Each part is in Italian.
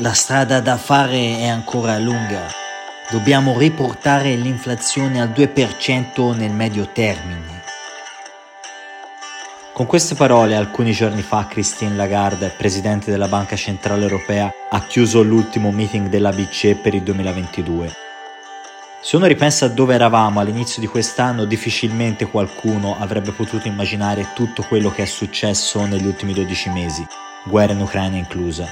La strada da fare è ancora lunga. Dobbiamo riportare l'inflazione al 2% nel medio termine. Con queste parole, alcuni giorni fa Christine Lagarde, presidente della Banca Centrale Europea, ha chiuso l'ultimo meeting della BCE per il 2022. Se uno ripensa a dove eravamo all'inizio di quest'anno, difficilmente qualcuno avrebbe potuto immaginare tutto quello che è successo negli ultimi 12 mesi, guerra in Ucraina inclusa.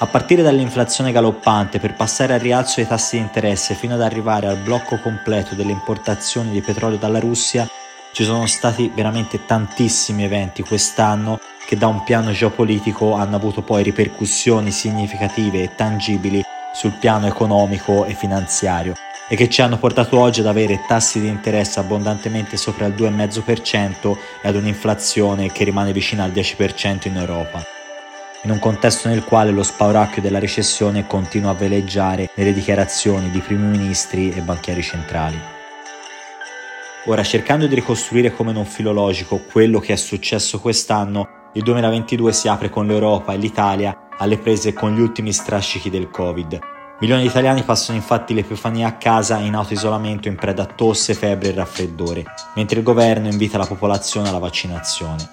A partire dall'inflazione galoppante per passare al rialzo dei tassi di interesse fino ad arrivare al blocco completo delle importazioni di petrolio dalla Russia, ci sono stati veramente tantissimi eventi quest'anno che da un piano geopolitico hanno avuto poi ripercussioni significative e tangibili sul piano economico e finanziario e che ci hanno portato oggi ad avere tassi di interesse abbondantemente sopra il 2,5% e ad un'inflazione che rimane vicina al 10% in Europa in un contesto nel quale lo spauracchio della recessione continua a veleggiare nelle dichiarazioni di primi ministri e banchieri centrali. Ora, cercando di ricostruire come non filologico quello che è successo quest'anno, il 2022 si apre con l'Europa e l'Italia alle prese con gli ultimi strascichi del Covid. Milioni di italiani passano infatti l'Epifania a casa in autoisolamento in preda a tosse, febbre e raffreddore, mentre il governo invita la popolazione alla vaccinazione.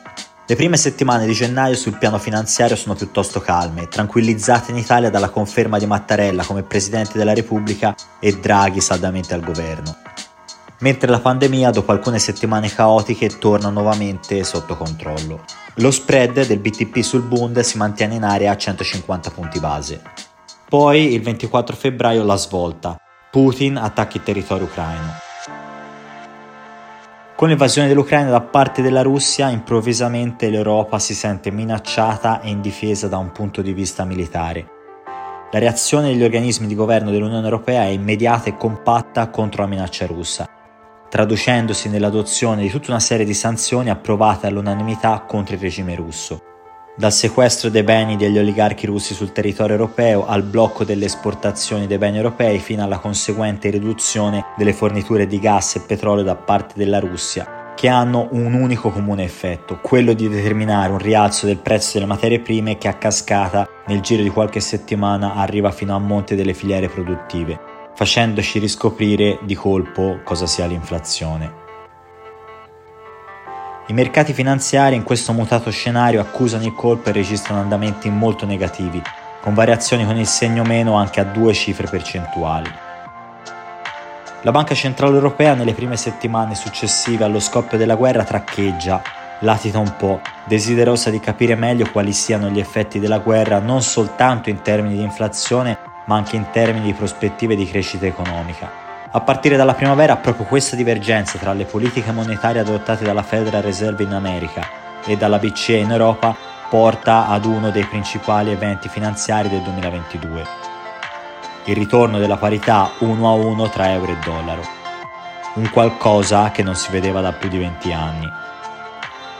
Le prime settimane di gennaio sul piano finanziario sono piuttosto calme, tranquillizzate in Italia dalla conferma di Mattarella come Presidente della Repubblica e Draghi saldamente al governo. Mentre la pandemia, dopo alcune settimane caotiche, torna nuovamente sotto controllo. Lo spread del BTP sul Bund si mantiene in area a 150 punti base. Poi, il 24 febbraio, la svolta. Putin attacca il territorio ucraino. Con l'invasione dell'Ucraina da parte della Russia, improvvisamente l'Europa si sente minacciata e indifesa da un punto di vista militare. La reazione degli organismi di governo dell'Unione Europea è immediata e compatta contro la minaccia russa, traducendosi nell'adozione di tutta una serie di sanzioni approvate all'unanimità contro il regime russo dal sequestro dei beni degli oligarchi russi sul territorio europeo al blocco delle esportazioni dei beni europei fino alla conseguente riduzione delle forniture di gas e petrolio da parte della Russia, che hanno un unico comune effetto, quello di determinare un rialzo del prezzo delle materie prime che a cascata nel giro di qualche settimana arriva fino a monte delle filiere produttive, facendoci riscoprire di colpo cosa sia l'inflazione. I mercati finanziari in questo mutato scenario accusano il colpo e registrano andamenti molto negativi, con variazioni con il segno meno anche a due cifre percentuali. La Banca Centrale Europea nelle prime settimane successive allo scoppio della guerra traccheggia, latita un po', desiderosa di capire meglio quali siano gli effetti della guerra non soltanto in termini di inflazione, ma anche in termini di prospettive di crescita economica. A partire dalla primavera proprio questa divergenza tra le politiche monetarie adottate dalla Federal Reserve in America e dalla BCE in Europa porta ad uno dei principali eventi finanziari del 2022. Il ritorno della parità 1 a 1 tra euro e dollaro. Un qualcosa che non si vedeva da più di 20 anni.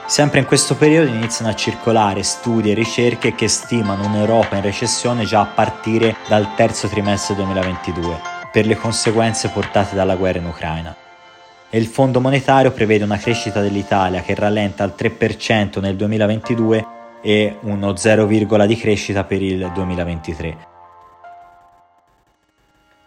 Sempre in questo periodo iniziano a circolare studi e ricerche che stimano un'Europa in recessione già a partire dal terzo trimestre 2022 per le conseguenze portate dalla guerra in Ucraina. E il Fondo monetario prevede una crescita dell'Italia che rallenta al 3% nel 2022 e uno 0, di crescita per il 2023.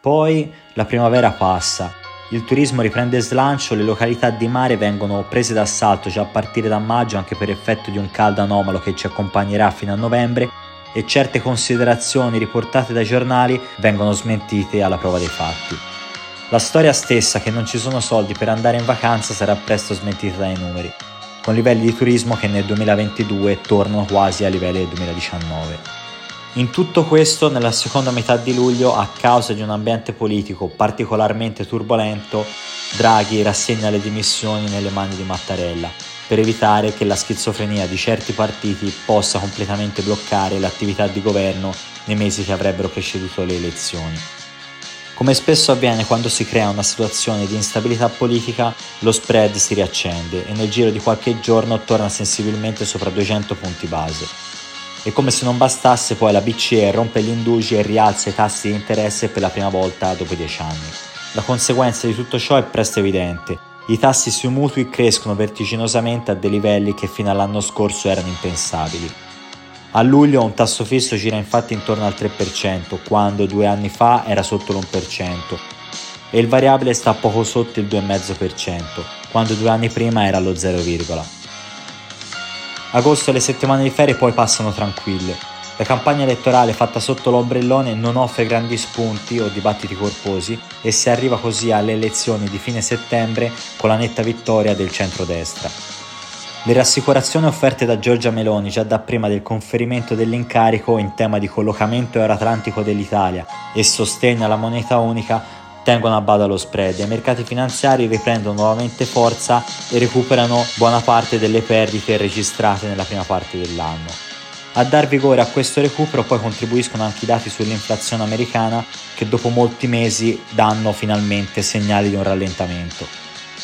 Poi la primavera passa, il turismo riprende slancio, le località di mare vengono prese d'assalto già a partire da maggio anche per effetto di un caldo anomalo che ci accompagnerà fino a novembre e certe considerazioni riportate dai giornali vengono smentite alla prova dei fatti. La storia stessa che non ci sono soldi per andare in vacanza sarà presto smentita dai numeri, con livelli di turismo che nel 2022 tornano quasi ai livelli del 2019. In tutto questo, nella seconda metà di luglio, a causa di un ambiente politico particolarmente turbolento, Draghi rassegna le dimissioni nelle mani di Mattarella, per evitare che la schizofrenia di certi partiti possa completamente bloccare l'attività di governo nei mesi che avrebbero preceduto le elezioni. Come spesso avviene quando si crea una situazione di instabilità politica, lo spread si riaccende e nel giro di qualche giorno torna sensibilmente sopra 200 punti base. E come se non bastasse poi la BCE rompe gli indugi e rialza i tassi di interesse per la prima volta dopo 10 anni. La conseguenza di tutto ciò è presto evidente i tassi sui mutui crescono vertiginosamente a dei livelli che fino all'anno scorso erano impensabili. A luglio un tasso fisso gira infatti intorno al 3%, quando due anni fa era sotto l'1%, e il variabile sta poco sotto il 2,5%, quando due anni prima era allo 0, Agosto e le settimane di ferie poi passano tranquille. La campagna elettorale fatta sotto l'ombrellone non offre grandi spunti o dibattiti corposi e si arriva così alle elezioni di fine settembre con la netta vittoria del centrodestra. Le rassicurazioni offerte da Giorgia Meloni già da prima del conferimento dell'incarico in tema di collocamento euroatlantico dell'Italia e sostegno alla moneta unica tengono a bada lo spread e i mercati finanziari riprendono nuovamente forza e recuperano buona parte delle perdite registrate nella prima parte dell'anno. A dar vigore a questo recupero poi contribuiscono anche i dati sull'inflazione americana che dopo molti mesi danno finalmente segnali di un rallentamento.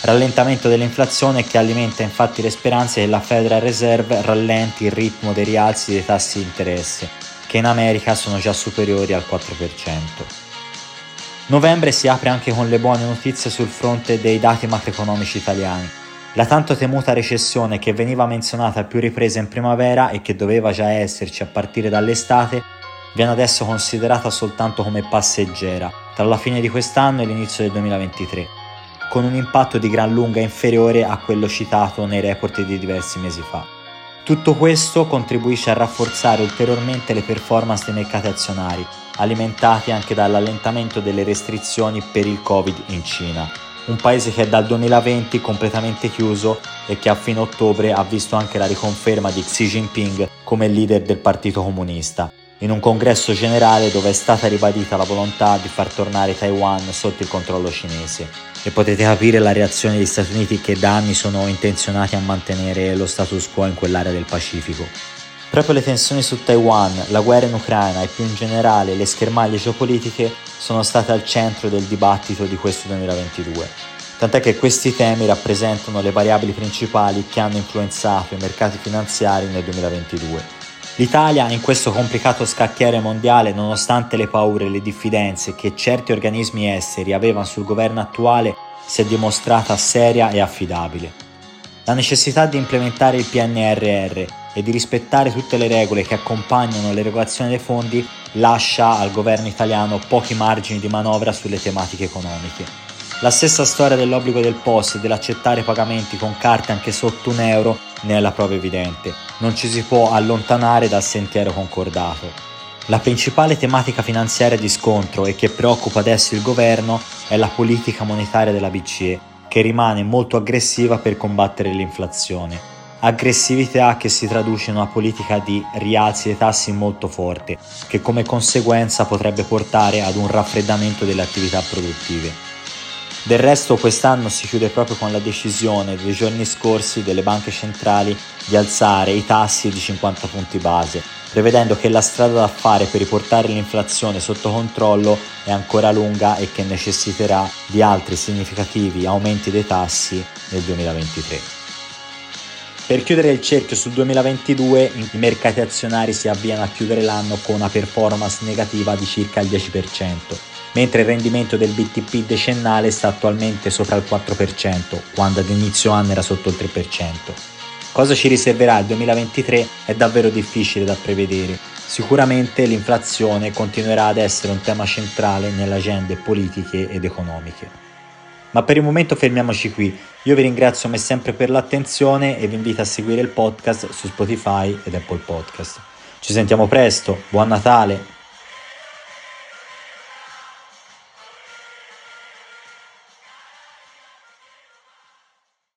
Rallentamento dell'inflazione che alimenta infatti le speranze che la Federal Reserve rallenti il ritmo dei rialzi dei tassi di interesse, che in America sono già superiori al 4%. Novembre si apre anche con le buone notizie sul fronte dei dati macroeconomici italiani. La tanto temuta recessione che veniva menzionata a più riprese in primavera e che doveva già esserci a partire dall'estate, viene adesso considerata soltanto come passeggera tra la fine di quest'anno e l'inizio del 2023 con un impatto di gran lunga inferiore a quello citato nei report di diversi mesi fa. Tutto questo contribuisce a rafforzare ulteriormente le performance dei mercati azionari, alimentati anche dall'allentamento delle restrizioni per il Covid in Cina, un paese che è dal 2020 completamente chiuso e che a fine ottobre ha visto anche la riconferma di Xi Jinping come leader del Partito Comunista, in un congresso generale dove è stata ribadita la volontà di far tornare Taiwan sotto il controllo cinese e potete capire la reazione degli Stati Uniti che da anni sono intenzionati a mantenere lo status quo in quell'area del Pacifico. Proprio le tensioni su Taiwan, la guerra in Ucraina e più in generale le schermaglie geopolitiche sono state al centro del dibattito di questo 2022. Tant'è che questi temi rappresentano le variabili principali che hanno influenzato i mercati finanziari nel 2022. L'Italia in questo complicato scacchiere mondiale, nonostante le paure e le diffidenze che certi organismi esteri avevano sul governo attuale, si è dimostrata seria e affidabile. La necessità di implementare il PNRR e di rispettare tutte le regole che accompagnano l'erogazione dei fondi lascia al governo italiano pochi margini di manovra sulle tematiche economiche. La stessa storia dell'obbligo del POS e dell'accettare pagamenti con carte anche sotto un euro ne è la prova evidente. Non ci si può allontanare dal sentiero concordato. La principale tematica finanziaria di scontro e che preoccupa adesso il governo è la politica monetaria della BCE, che rimane molto aggressiva per combattere l'inflazione. Aggressività che si traduce in una politica di rialzi dei tassi molto forte, che come conseguenza potrebbe portare ad un raffreddamento delle attività produttive. Del resto quest'anno si chiude proprio con la decisione dei giorni scorsi delle banche centrali di alzare i tassi di 50 punti base, prevedendo che la strada da fare per riportare l'inflazione sotto controllo è ancora lunga e che necessiterà di altri significativi aumenti dei tassi nel 2023. Per chiudere il cerchio sul 2022, i mercati azionari si avviano a chiudere l'anno con una performance negativa di circa il 10% mentre il rendimento del BTP decennale sta attualmente sopra il 4%, quando ad inizio anno era sotto il 3%. Cosa ci riserverà il 2023 è davvero difficile da prevedere. Sicuramente l'inflazione continuerà ad essere un tema centrale nelle agende politiche ed economiche. Ma per il momento fermiamoci qui. Io vi ringrazio come sempre per l'attenzione e vi invito a seguire il podcast su Spotify ed Apple Podcast. Ci sentiamo presto, buon Natale!